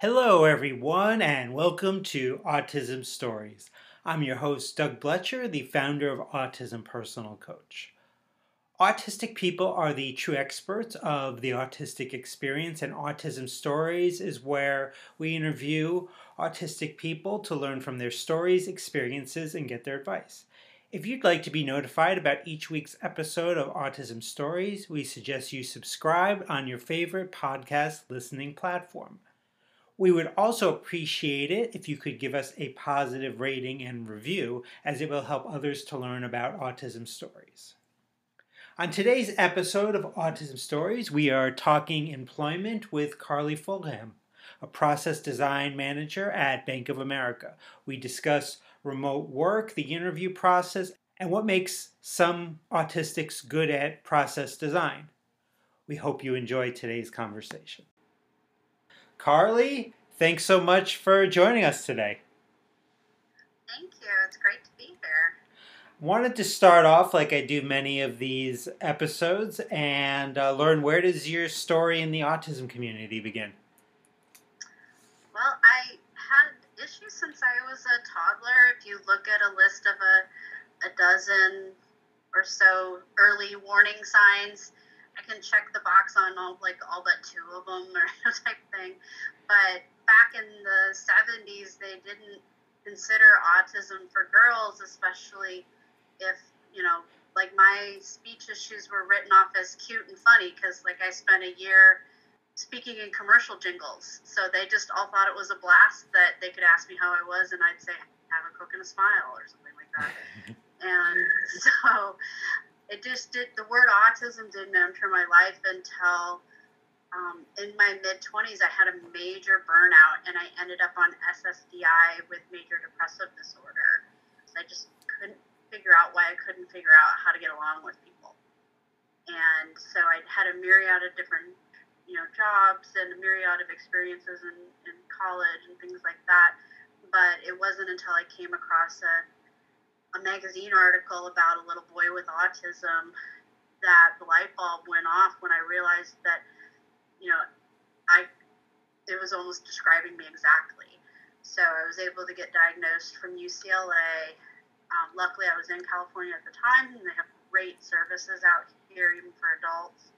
Hello, everyone, and welcome to Autism Stories. I'm your host, Doug Blecher, the founder of Autism Personal Coach. Autistic people are the true experts of the autistic experience, and Autism Stories is where we interview autistic people to learn from their stories, experiences, and get their advice. If you'd like to be notified about each week's episode of Autism Stories, we suggest you subscribe on your favorite podcast listening platform. We would also appreciate it if you could give us a positive rating and review, as it will help others to learn about autism stories. On today's episode of Autism Stories, we are talking employment with Carly Fulham, a process design manager at Bank of America. We discuss remote work, the interview process, and what makes some autistics good at process design. We hope you enjoy today's conversation. Carly, thanks so much for joining us today. Thank you. It's great to be here. Wanted to start off like I do many of these episodes and uh, learn where does your story in the autism community begin? Well, I had issues since I was a toddler. If you look at a list of a, a dozen or so early warning signs, I can check the box on all like all but two of them or type thing. But back in the 70s, they didn't consider autism for girls, especially if you know, like my speech issues were written off as cute and funny because like I spent a year speaking in commercial jingles, so they just all thought it was a blast that they could ask me how I was, and I'd say have a Coke and a smile or something like that. and so it just did the word autism didn't enter my life until um, in my mid 20s i had a major burnout and i ended up on ssdi with major depressive disorder. So i just couldn't figure out why i couldn't figure out how to get along with people. And so i had a myriad of different you know jobs and a myriad of experiences in, in college and things like that. But it wasn't until i came across a a magazine article about a little boy with autism that the light bulb went off when I realized that, you know, I it was almost describing me exactly. So I was able to get diagnosed from UCLA. Um, luckily, I was in California at the time, and they have great services out here, even for adults.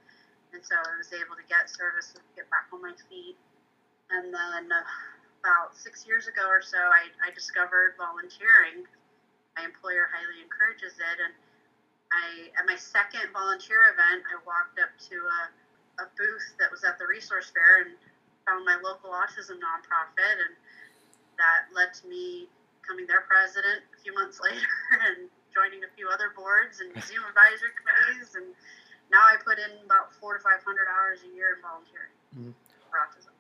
And so I was able to get services, get back on my feet. And then uh, about six years ago or so, I, I discovered volunteering my employer highly encourages it. And I, at my second volunteer event, I walked up to a, a booth that was at the resource fair and found my local autism nonprofit, and that led to me becoming their president a few months later and joining a few other boards and museum advisory committees, and now I put in about four to five hundred hours a year in volunteering mm-hmm. for autism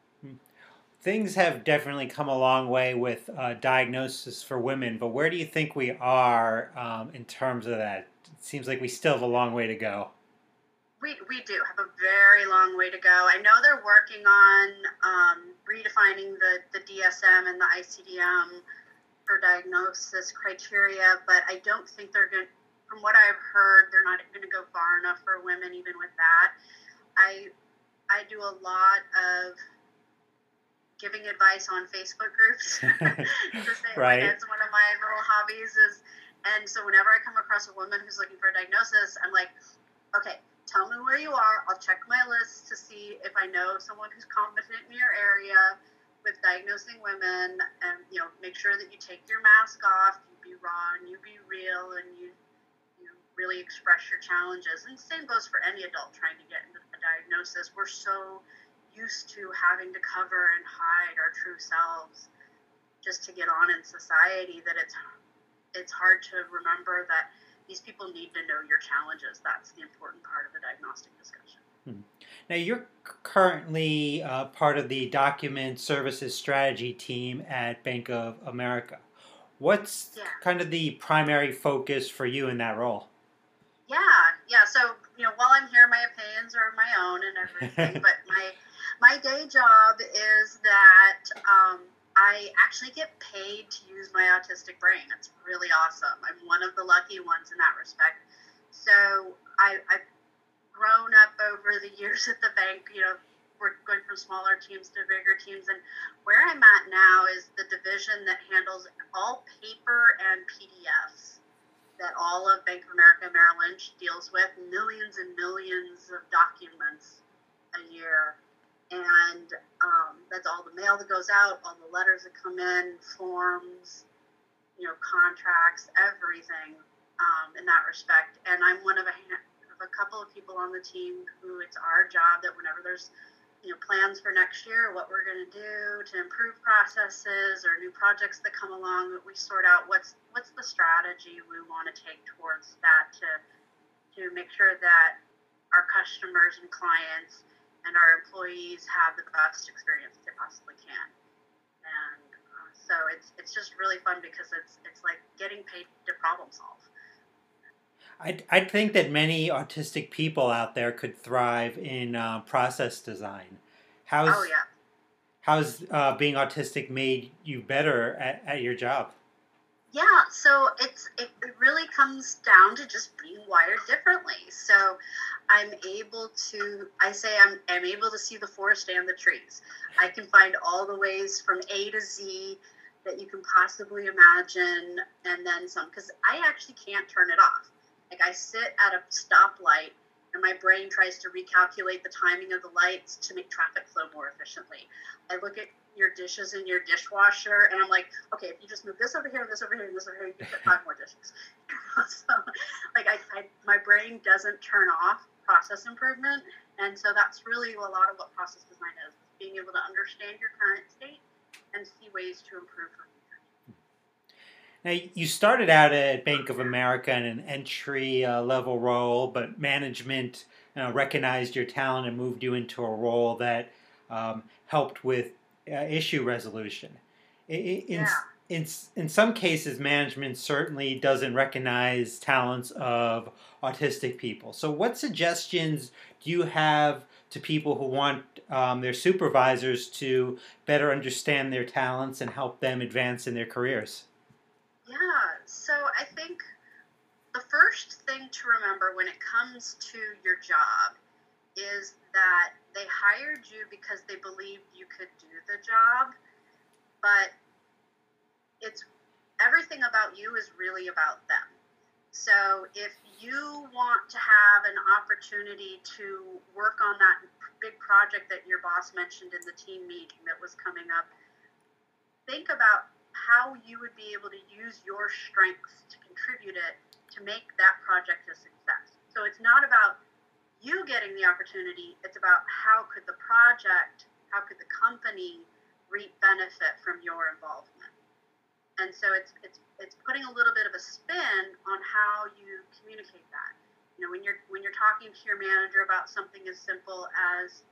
things have definitely come a long way with uh, diagnosis for women, but where do you think we are um, in terms of that? It seems like we still have a long way to go. We, we do have a very long way to go. I know they're working on um, redefining the, the DSM and the ICDM for diagnosis criteria, but I don't think they're going to, from what I've heard, they're not going to go far enough for women even with that. I I do a lot of giving advice on Facebook groups. right. Like, it's one of my little hobbies is, and so whenever I come across a woman who's looking for a diagnosis, I'm like, okay, tell me where you are. I'll check my list to see if I know someone who's competent in your area with diagnosing women, and you know, make sure that you take your mask off, you be raw, and you be real, and you you really express your challenges. And same goes for any adult trying to get into a diagnosis. We're so used to having to cover and hide our true selves just to get on in society that it's it's hard to remember that these people need to know your challenges. That's the important part of the diagnostic discussion. Hmm. Now, you're currently uh, part of the document services strategy team at Bank of America. What's yeah. kind of the primary focus for you in that role? Yeah, yeah. So, you know, while I'm here, my opinions are my own and everything, but my my day job is that um, I actually get paid to use my autistic brain. It's really awesome. I'm one of the lucky ones in that respect. So I, I've grown up over the years at the bank, you know, we're going from smaller teams to bigger teams. And where I'm at now is the division that handles all paper and PDFs that all of Bank of America Merrill Lynch deals with millions and millions of documents a year. And um, that's all the mail that goes out, all the letters that come in, forms, you know, contracts, everything um, in that respect. And I'm one of a, of a couple of people on the team who it's our job that whenever there's you know plans for next year, what we're going to do to improve processes or new projects that come along, we sort out what's what's the strategy we want to take towards that to to make sure that our customers and clients and our employees have the best experience they possibly can. And uh, so it's it's just really fun because it's it's like getting paid to problem solve. I I think that many autistic people out there could thrive in uh, process design. How's oh yeah. How's uh, being autistic made you better at, at your job? Yeah, so it's it really comes down to just being wired differently. So I'm able to I say I'm I'm able to see the forest and the trees. I can find all the ways from A to Z that you can possibly imagine and then some because I actually can't turn it off. Like I sit at a stoplight and my brain tries to recalculate the timing of the lights to make traffic flow more efficiently. I look at your dishes in your dishwasher and I'm like, okay, if you just move this over here and this over here and this over here, you can fit five more dishes. so, like, I, I, my brain doesn't turn off process improvement. And so that's really a lot of what process design is being able to understand your current state and see ways to improve now, you started out at Bank of America in an entry uh, level role, but management uh, recognized your talent and moved you into a role that um, helped with uh, issue resolution. In, yeah. in, in some cases, management certainly doesn't recognize talents of autistic people. So, what suggestions do you have to people who want um, their supervisors to better understand their talents and help them advance in their careers? Yeah, so I think the first thing to remember when it comes to your job is that they hired you because they believed you could do the job, but it's everything about you is really about them. So if you want to have an opportunity to work on that big project that your boss mentioned in the team meeting that was coming up, think about how you would be able to use your strengths to contribute it to make that project a success. So it's not about you getting the opportunity, it's about how could the project, how could the company reap benefit from your involvement. And so it's it's it's putting a little bit of a spin on how you communicate that. You know, when you're when you're talking to your manager about something as simple as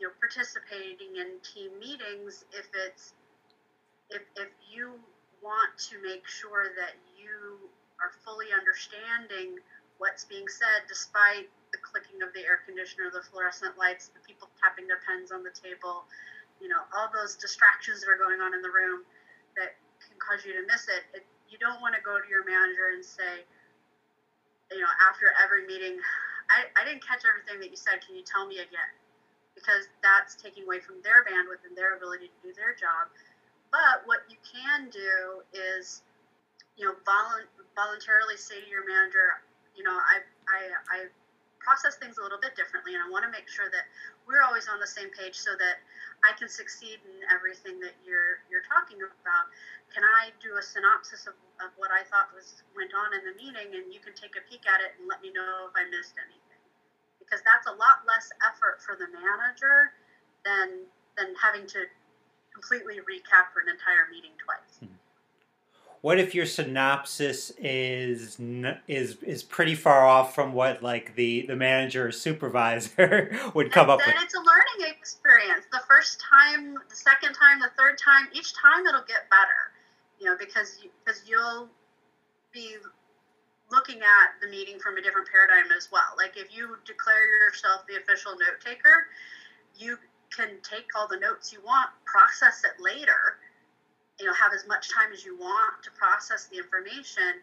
you know participating in team meetings, if it's if, if you want to make sure that you are fully understanding what's being said despite the clicking of the air conditioner, the fluorescent lights, the people tapping their pens on the table, you know, all those distractions that are going on in the room that can cause you to miss it. it you don't want to go to your manager and say, you know, after every meeting, I, I didn't catch everything that you said. Can you tell me again? Because that's taking away from their bandwidth and their ability to do their job. But what you can do is, you know, volu- voluntarily say to your manager, you know, I, I, I process things a little bit differently, and I want to make sure that we're always on the same page so that I can succeed in everything that you're you're talking about. Can I do a synopsis of, of what I thought was went on in the meeting, and you can take a peek at it and let me know if I missed anything? Because that's a lot less effort for the manager than than having to completely recap for an entire meeting twice. Hmm. What if your synopsis is is is pretty far off from what like the the manager or supervisor would come and up then with? it's a learning experience. The first time, the second time, the third time, each time it'll get better. You know, because you, because you'll be looking at the meeting from a different paradigm as well. Like if you declare yourself the official note taker, you can take all the notes you want, process it later, you know, have as much time as you want to process the information,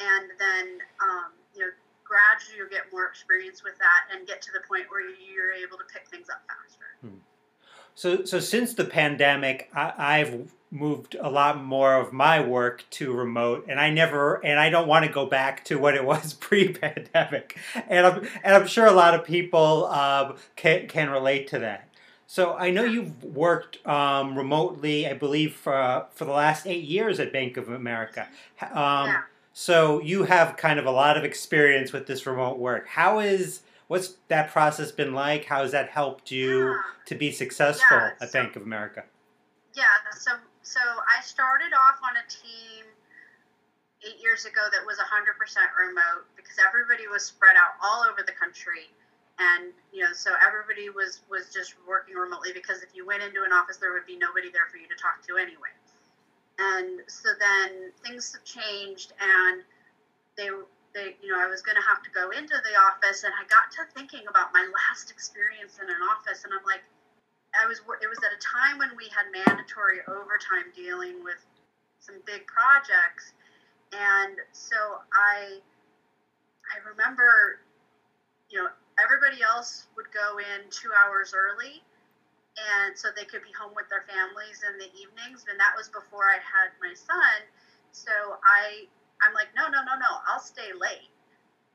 and then, um, you know, gradually you'll get more experience with that and get to the point where you're able to pick things up faster. Hmm. So, so since the pandemic, I, have moved a lot more of my work to remote, and I never, and I don't want to go back to what it was pre-pandemic, and I'm, and I'm sure a lot of people um, can can relate to that. So I know you've worked um, remotely, I believe, for for the last eight years at Bank of America. Um, yeah. So you have kind of a lot of experience with this remote work. How is what's that process been like? How has that helped you yeah. to be successful yeah, at Bank of America? Yeah, so so I started off on a team eight years ago that was 100% remote because everybody was spread out all over the country and you know so everybody was was just working remotely because if you went into an office there would be nobody there for you to talk to anyway. And so then things have changed and they they you know i was going to have to go into the office and i got to thinking about my last experience in an office and i'm like i was it was at a time when we had mandatory overtime dealing with some big projects. And so i i remember you know everybody else would go in two hours early and so they could be home with their families in the evenings and that was before i had my son. So i i'm like no no no no i'll stay late.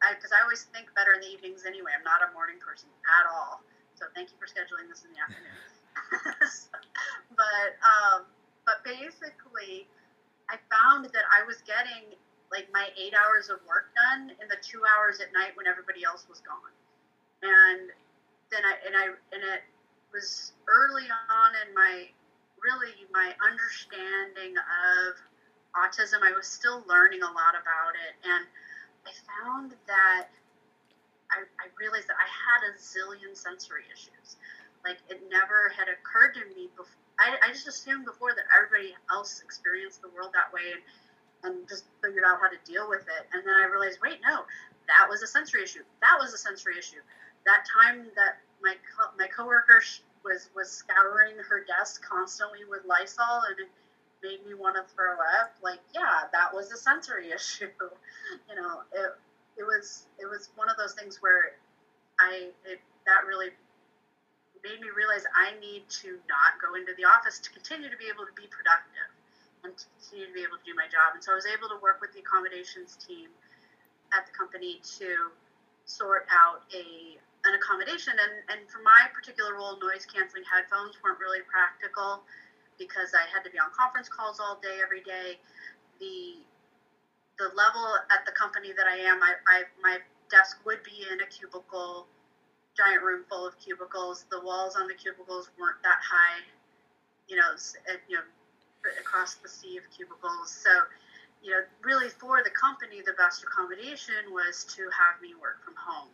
Because I, I, always think better in the evenings anyway. I'm not a morning person at all. So thank you for scheduling this in the afternoon. But um, but basically i found that i was getting like my eight hours of work done in the two hours at night when everybody else was gone and then I and I and it was early on in my really my understanding of autism. I was still learning a lot about it, and I found that I, I realized that I had a zillion sensory issues. Like it never had occurred to me before. I, I just assumed before that everybody else experienced the world that way and, and just figured out how to deal with it. And then I realized, wait, no, that was a sensory issue. That was a sensory issue that time that my co- my coworker was was scouring her desk constantly with Lysol and it made me want to throw up. Like, yeah, that was a sensory issue. you know, it it was it was one of those things where I it that really made me realize I need to not go into the office to continue to be able to be productive and to continue to be able to do my job. And so I was able to work with the accommodations team at the company to sort out a an accommodation. And, and for my particular role, noise canceling headphones weren't really practical because I had to be on conference calls all day, every day. The the level at the company that I am, I, I my desk would be in a cubicle, giant room full of cubicles. The walls on the cubicles weren't that high, you know, you know, across the sea of cubicles. So, you know, really for the company, the best accommodation was to have me work from home.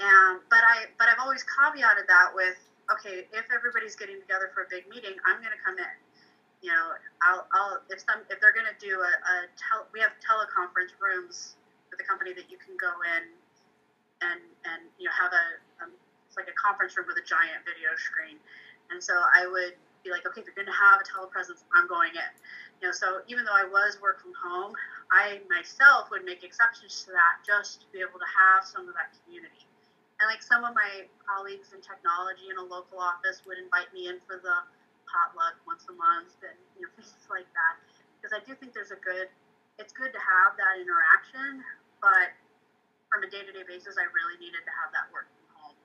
And but I but I've always caveated that with okay, if everybody's getting together for a big meeting, I'm going to come in. You know, I'll, I'll if some if they're going to do a, a tel, we have teleconference rooms for the company that you can go in and and you know have a um, it's like a conference room with a giant video screen, and so I would be like, okay, if you're going to have a telepresence, I'm going in. You know, so even though I was work from home, I myself would make exceptions to that just to be able to have some of that community. And like some of my colleagues in technology in a local office would invite me in for the potluck once a month and you know things like that. Because I do think there's a good, it's good to have that interaction, but from a day-to-day basis, I really needed to have that work from home.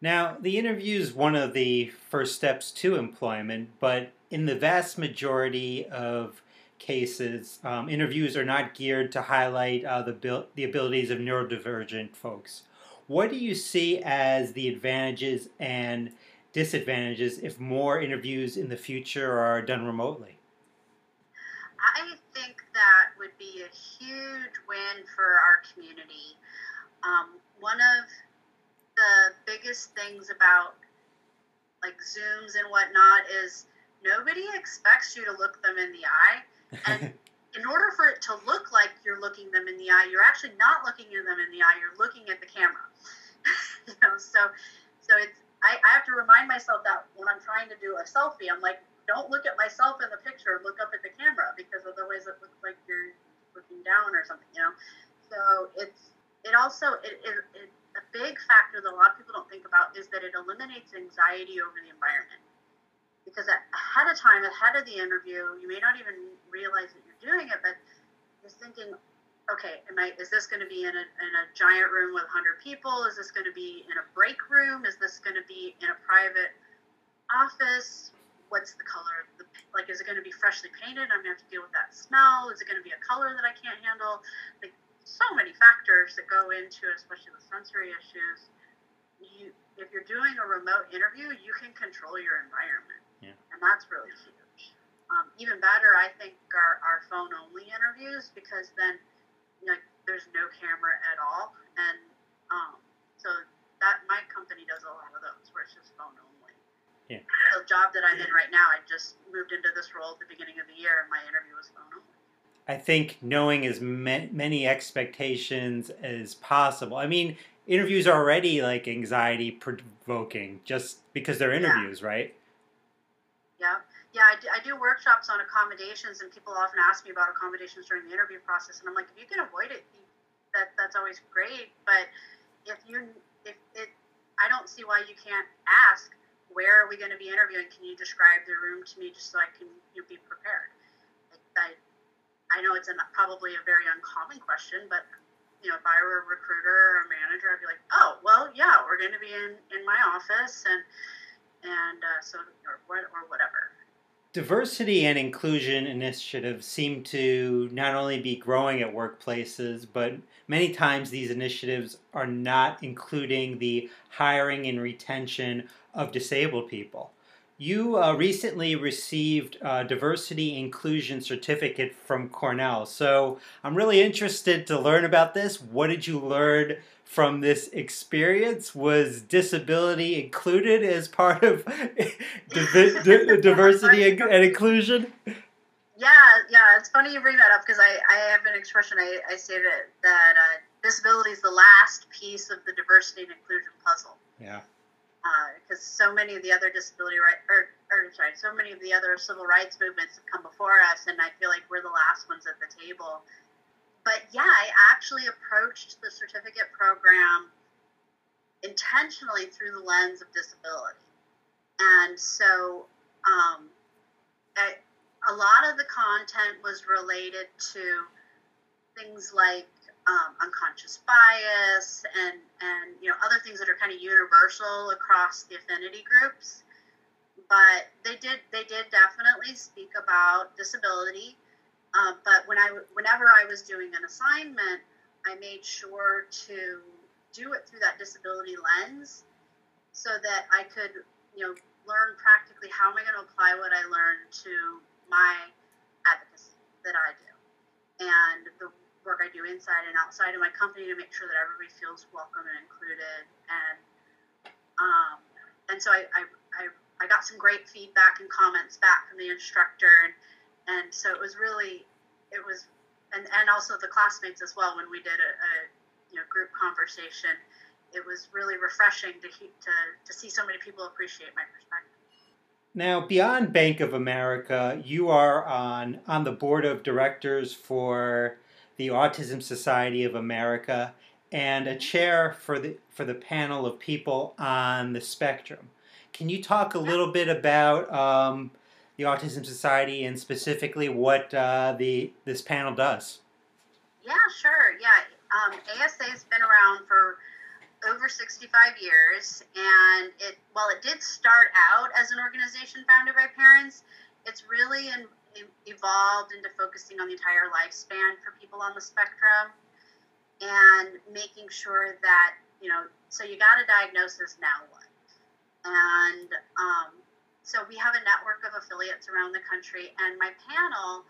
Now, the interview is one of the first steps to employment, but in the vast majority of cases, um, interviews are not geared to highlight uh, the, the abilities of neurodivergent folks. What do you see as the advantages and disadvantages if more interviews in the future are done remotely? I think that would be a huge win for our community. Um, one of the biggest things about like Zooms and whatnot is nobody expects you to look them in the eye. And in order for it to look like you're looking them in the eye, you're actually not looking at them in the eye. You're looking at the camera. you know, so so it's I, I have to remind myself that when I'm trying to do a selfie, I'm like, don't look at myself in the picture. Look up at the camera because otherwise it looks like you're looking down or something. You know, so it's it also it, it, it, a big factor that a lot of people don't think about is that it eliminates anxiety over the environment because ahead of time, ahead of the interview, you may not even realize that doing it, but you're thinking, okay, am I? Is this going to be in a, in a giant room with 100 people? Is this going to be in a break room? Is this going to be in a private office? What's the color? Of the, like, is it going to be freshly painted? I'm going to have to deal with that smell. Is it going to be a color that I can't handle? Like, so many factors that go into it, especially the sensory issues. You, if you're doing a remote interview, you can control your environment yeah. And that's really huge. Um, even better, I think, are our phone only interviews because then you know, there's no camera at all. And um, so that my company does a lot of those where it's just phone only. Yeah. The job that I'm in right now, I just moved into this role at the beginning of the year, and my interview was phone only. I think knowing as many expectations as possible. I mean, interviews are already like anxiety provoking just because they're interviews, yeah. right? Yeah. I do, I do workshops on accommodations, and people often ask me about accommodations during the interview process, and I'm like, if you can avoid it, that that's always great. But if you, if it, I don't see why you can't ask, where are we going to be interviewing? Can you describe the room to me just so I can you know, be prepared? I, I know it's an, probably a very uncommon question, but you know, if I were a recruiter or a manager, I'd be like, oh, well, yeah, we're going to be in in my office, and and uh, so or or whatever. Diversity and inclusion initiatives seem to not only be growing at workplaces, but many times these initiatives are not including the hiring and retention of disabled people. You uh, recently received a diversity inclusion certificate from Cornell, so I'm really interested to learn about this. What did you learn from this experience? Was disability included as part of diversity and inclusion? Yeah, yeah, it's funny you bring that up because I, I have an expression I, I say that that uh, disability is the last piece of the diversity and inclusion puzzle. Yeah. Because uh, so many of the other disability right or, or sorry, so many of the other civil rights movements have come before us, and I feel like we're the last ones at the table but yeah, I actually approached the certificate program intentionally through the lens of disability. And so um, I, a lot of the content was related to things like um, unconscious bias and, and you know other things that are kind of universal across the affinity groups. But they did they did definitely speak about disability um, but when I, whenever I was doing an assignment, I made sure to do it through that disability lens, so that I could, you know, learn practically how am I going to apply what I learned to my advocacy that I do, and the work I do inside and outside of my company to make sure that everybody feels welcome and included. And um, and so I, I, I, I got some great feedback and comments back from the instructor and and so it was really it was and and also the classmates as well when we did a, a you know group conversation it was really refreshing to to to see so many people appreciate my perspective now beyond bank of america you are on on the board of directors for the autism society of america and a chair for the for the panel of people on the spectrum can you talk a little bit about um, the Autism Society and specifically what uh, the this panel does. Yeah, sure. Yeah, um, ASA has been around for over 65 years, and it while it did start out as an organization founded by parents, it's really in, evolved into focusing on the entire lifespan for people on the spectrum and making sure that you know so you got a diagnosis now what and um, so we have a network of affiliates around the country, and my panel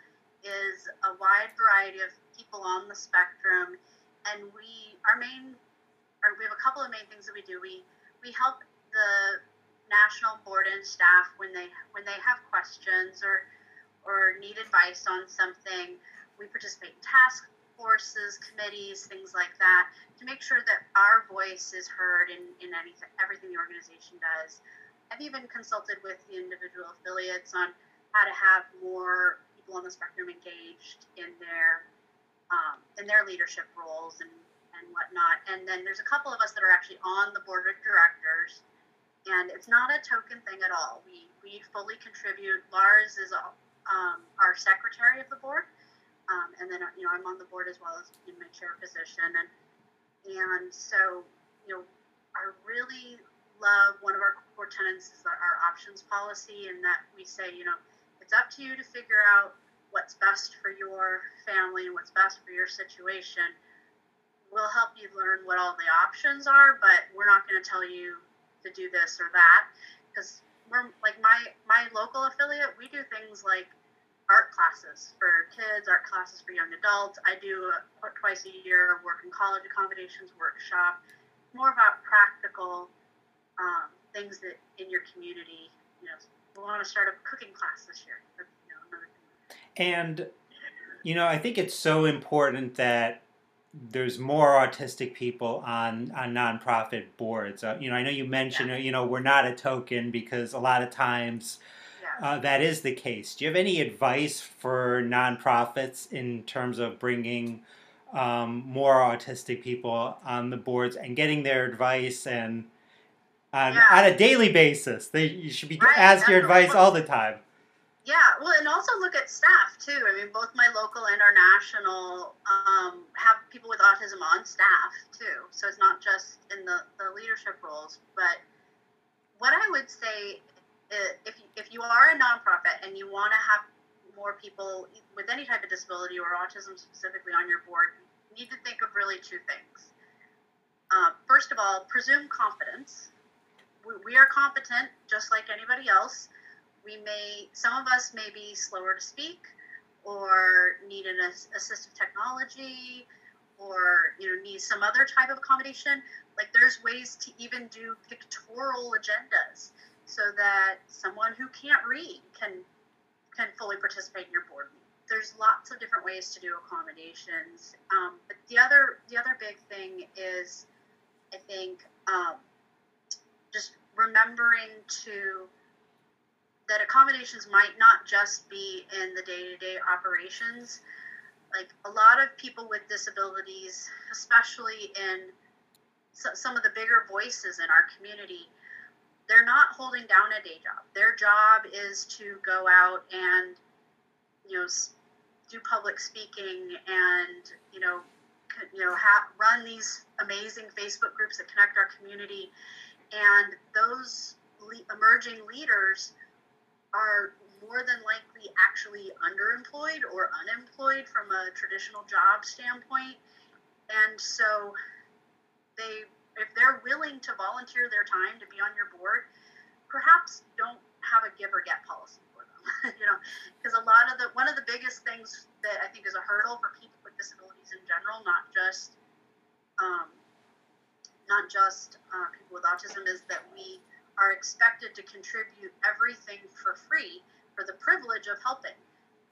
is a wide variety of people on the spectrum. And we, our main, or we have a couple of main things that we do. We we help the national board and staff when they when they have questions or or need advice on something. We participate in task forces, committees, things like that, to make sure that our voice is heard in, in anything, everything the organization does. I've even consulted with the individual affiliates on how to have more people on the spectrum engaged in their um, in their leadership roles and and whatnot. And then there's a couple of us that are actually on the board of directors, and it's not a token thing at all. We we fully contribute. Lars is um, our secretary of the board, um, and then you know I'm on the board as well as in my chair position, and and so you know I really love one of our core tenants is our options policy, and that we say you know it's up to you to figure out what's best for your family and what's best for your situation. We'll help you learn what all the options are, but we're not going to tell you to do this or that because we're like my my local affiliate. We do things like art classes for kids, art classes for young adults. I do a, twice a year work in college accommodations workshop, more about practical um, things that in your community. You know, we want to start a cooking class this year. That's, and, you know, I think it's so important that there's more autistic people on on nonprofit boards. Uh, you know, I know you mentioned, yeah. you know, we're not a token because a lot of times. Uh, that is the case. Do you have any advice for nonprofits in terms of bringing um, more autistic people on the boards and getting their advice and on, yeah. on a daily basis? They you should be right, ask your advice all the time. Yeah, well, and also look at staff too. I mean, both my local and our national um, have people with autism on staff too. So it's not just in the, the leadership roles. But what I would say, if if you are a nonprofit and you want to have more people with any type of disability or autism specifically on your board, you need to think of really two things. Uh, first of all, presume competence. We, we are competent just like anybody else we may some of us may be slower to speak or need an assistive technology or you know need some other type of accommodation like there's ways to even do pictorial agendas so that someone who can't read can can fully participate in your board meeting. there's lots of different ways to do accommodations um, but the other the other big thing is i think um, just remembering to that accommodations might not just be in the day-to-day operations like a lot of people with disabilities especially in some of the bigger voices in our community they're not holding down a day job their job is to go out and you know do public speaking and you know you know have, run these amazing facebook groups that connect our community and those le- emerging leaders are more than likely actually underemployed or unemployed from a traditional job standpoint. And so they if they're willing to volunteer their time to be on your board, perhaps don't have a give or get policy for them. you know, because a lot of the one of the biggest things that I think is a hurdle for people with disabilities in general, not just um, not just uh, people with autism, is that we are expected to contribute everything for free for the privilege of helping.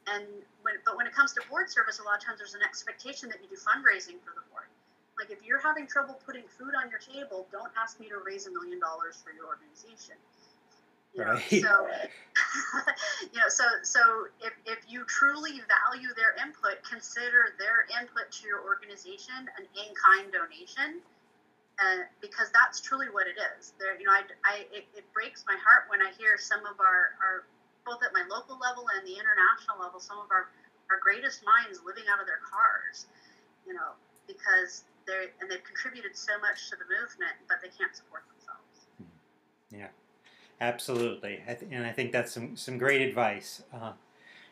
And when, but when it comes to board service, a lot of times there's an expectation that you do fundraising for the board. Like if you're having trouble putting food on your table, don't ask me to raise a million dollars for your organization. You know, right. So, you know, so so if, if you truly value their input, consider their input to your organization an in-kind donation and because that's truly what it is. There, you know, I, I it, it, breaks my heart when I hear some of our, our, both at my local level and the international level, some of our, our greatest minds living out of their cars, you know, because they're, and they've contributed so much to the movement, but they can't support themselves. Yeah, absolutely. I th- and I think that's some, some great advice. Uh,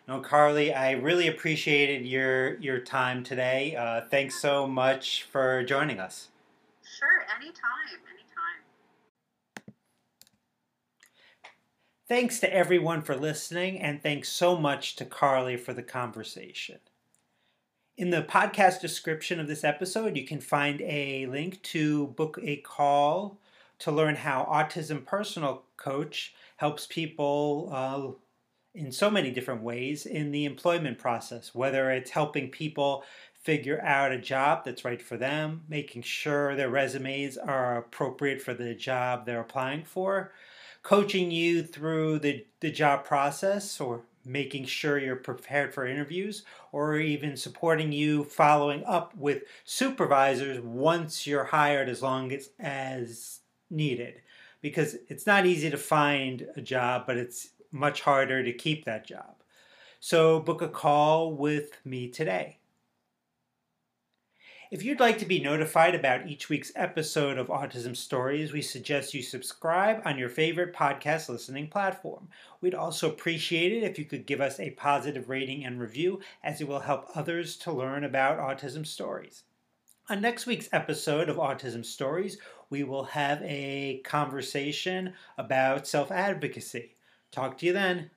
no, Carly, I really appreciated your your time today. Uh, thanks so much for joining us. Sure, anytime, anytime. Thanks to everyone for listening, and thanks so much to Carly for the conversation. In the podcast description of this episode, you can find a link to book a call to learn how Autism Personal Coach helps people uh, in so many different ways in the employment process, whether it's helping people figure out a job that's right for them, making sure their resumes are appropriate for the job they're applying for, coaching you through the, the job process, or making sure you're prepared for interviews or even supporting you following up with supervisors once you're hired as long as, as needed. Because it's not easy to find a job but it's much harder to keep that job. So book a call with me today if you'd like to be notified about each week's episode of Autism Stories, we suggest you subscribe on your favorite podcast listening platform. We'd also appreciate it if you could give us a positive rating and review, as it will help others to learn about autism stories. On next week's episode of Autism Stories, we will have a conversation about self advocacy. Talk to you then.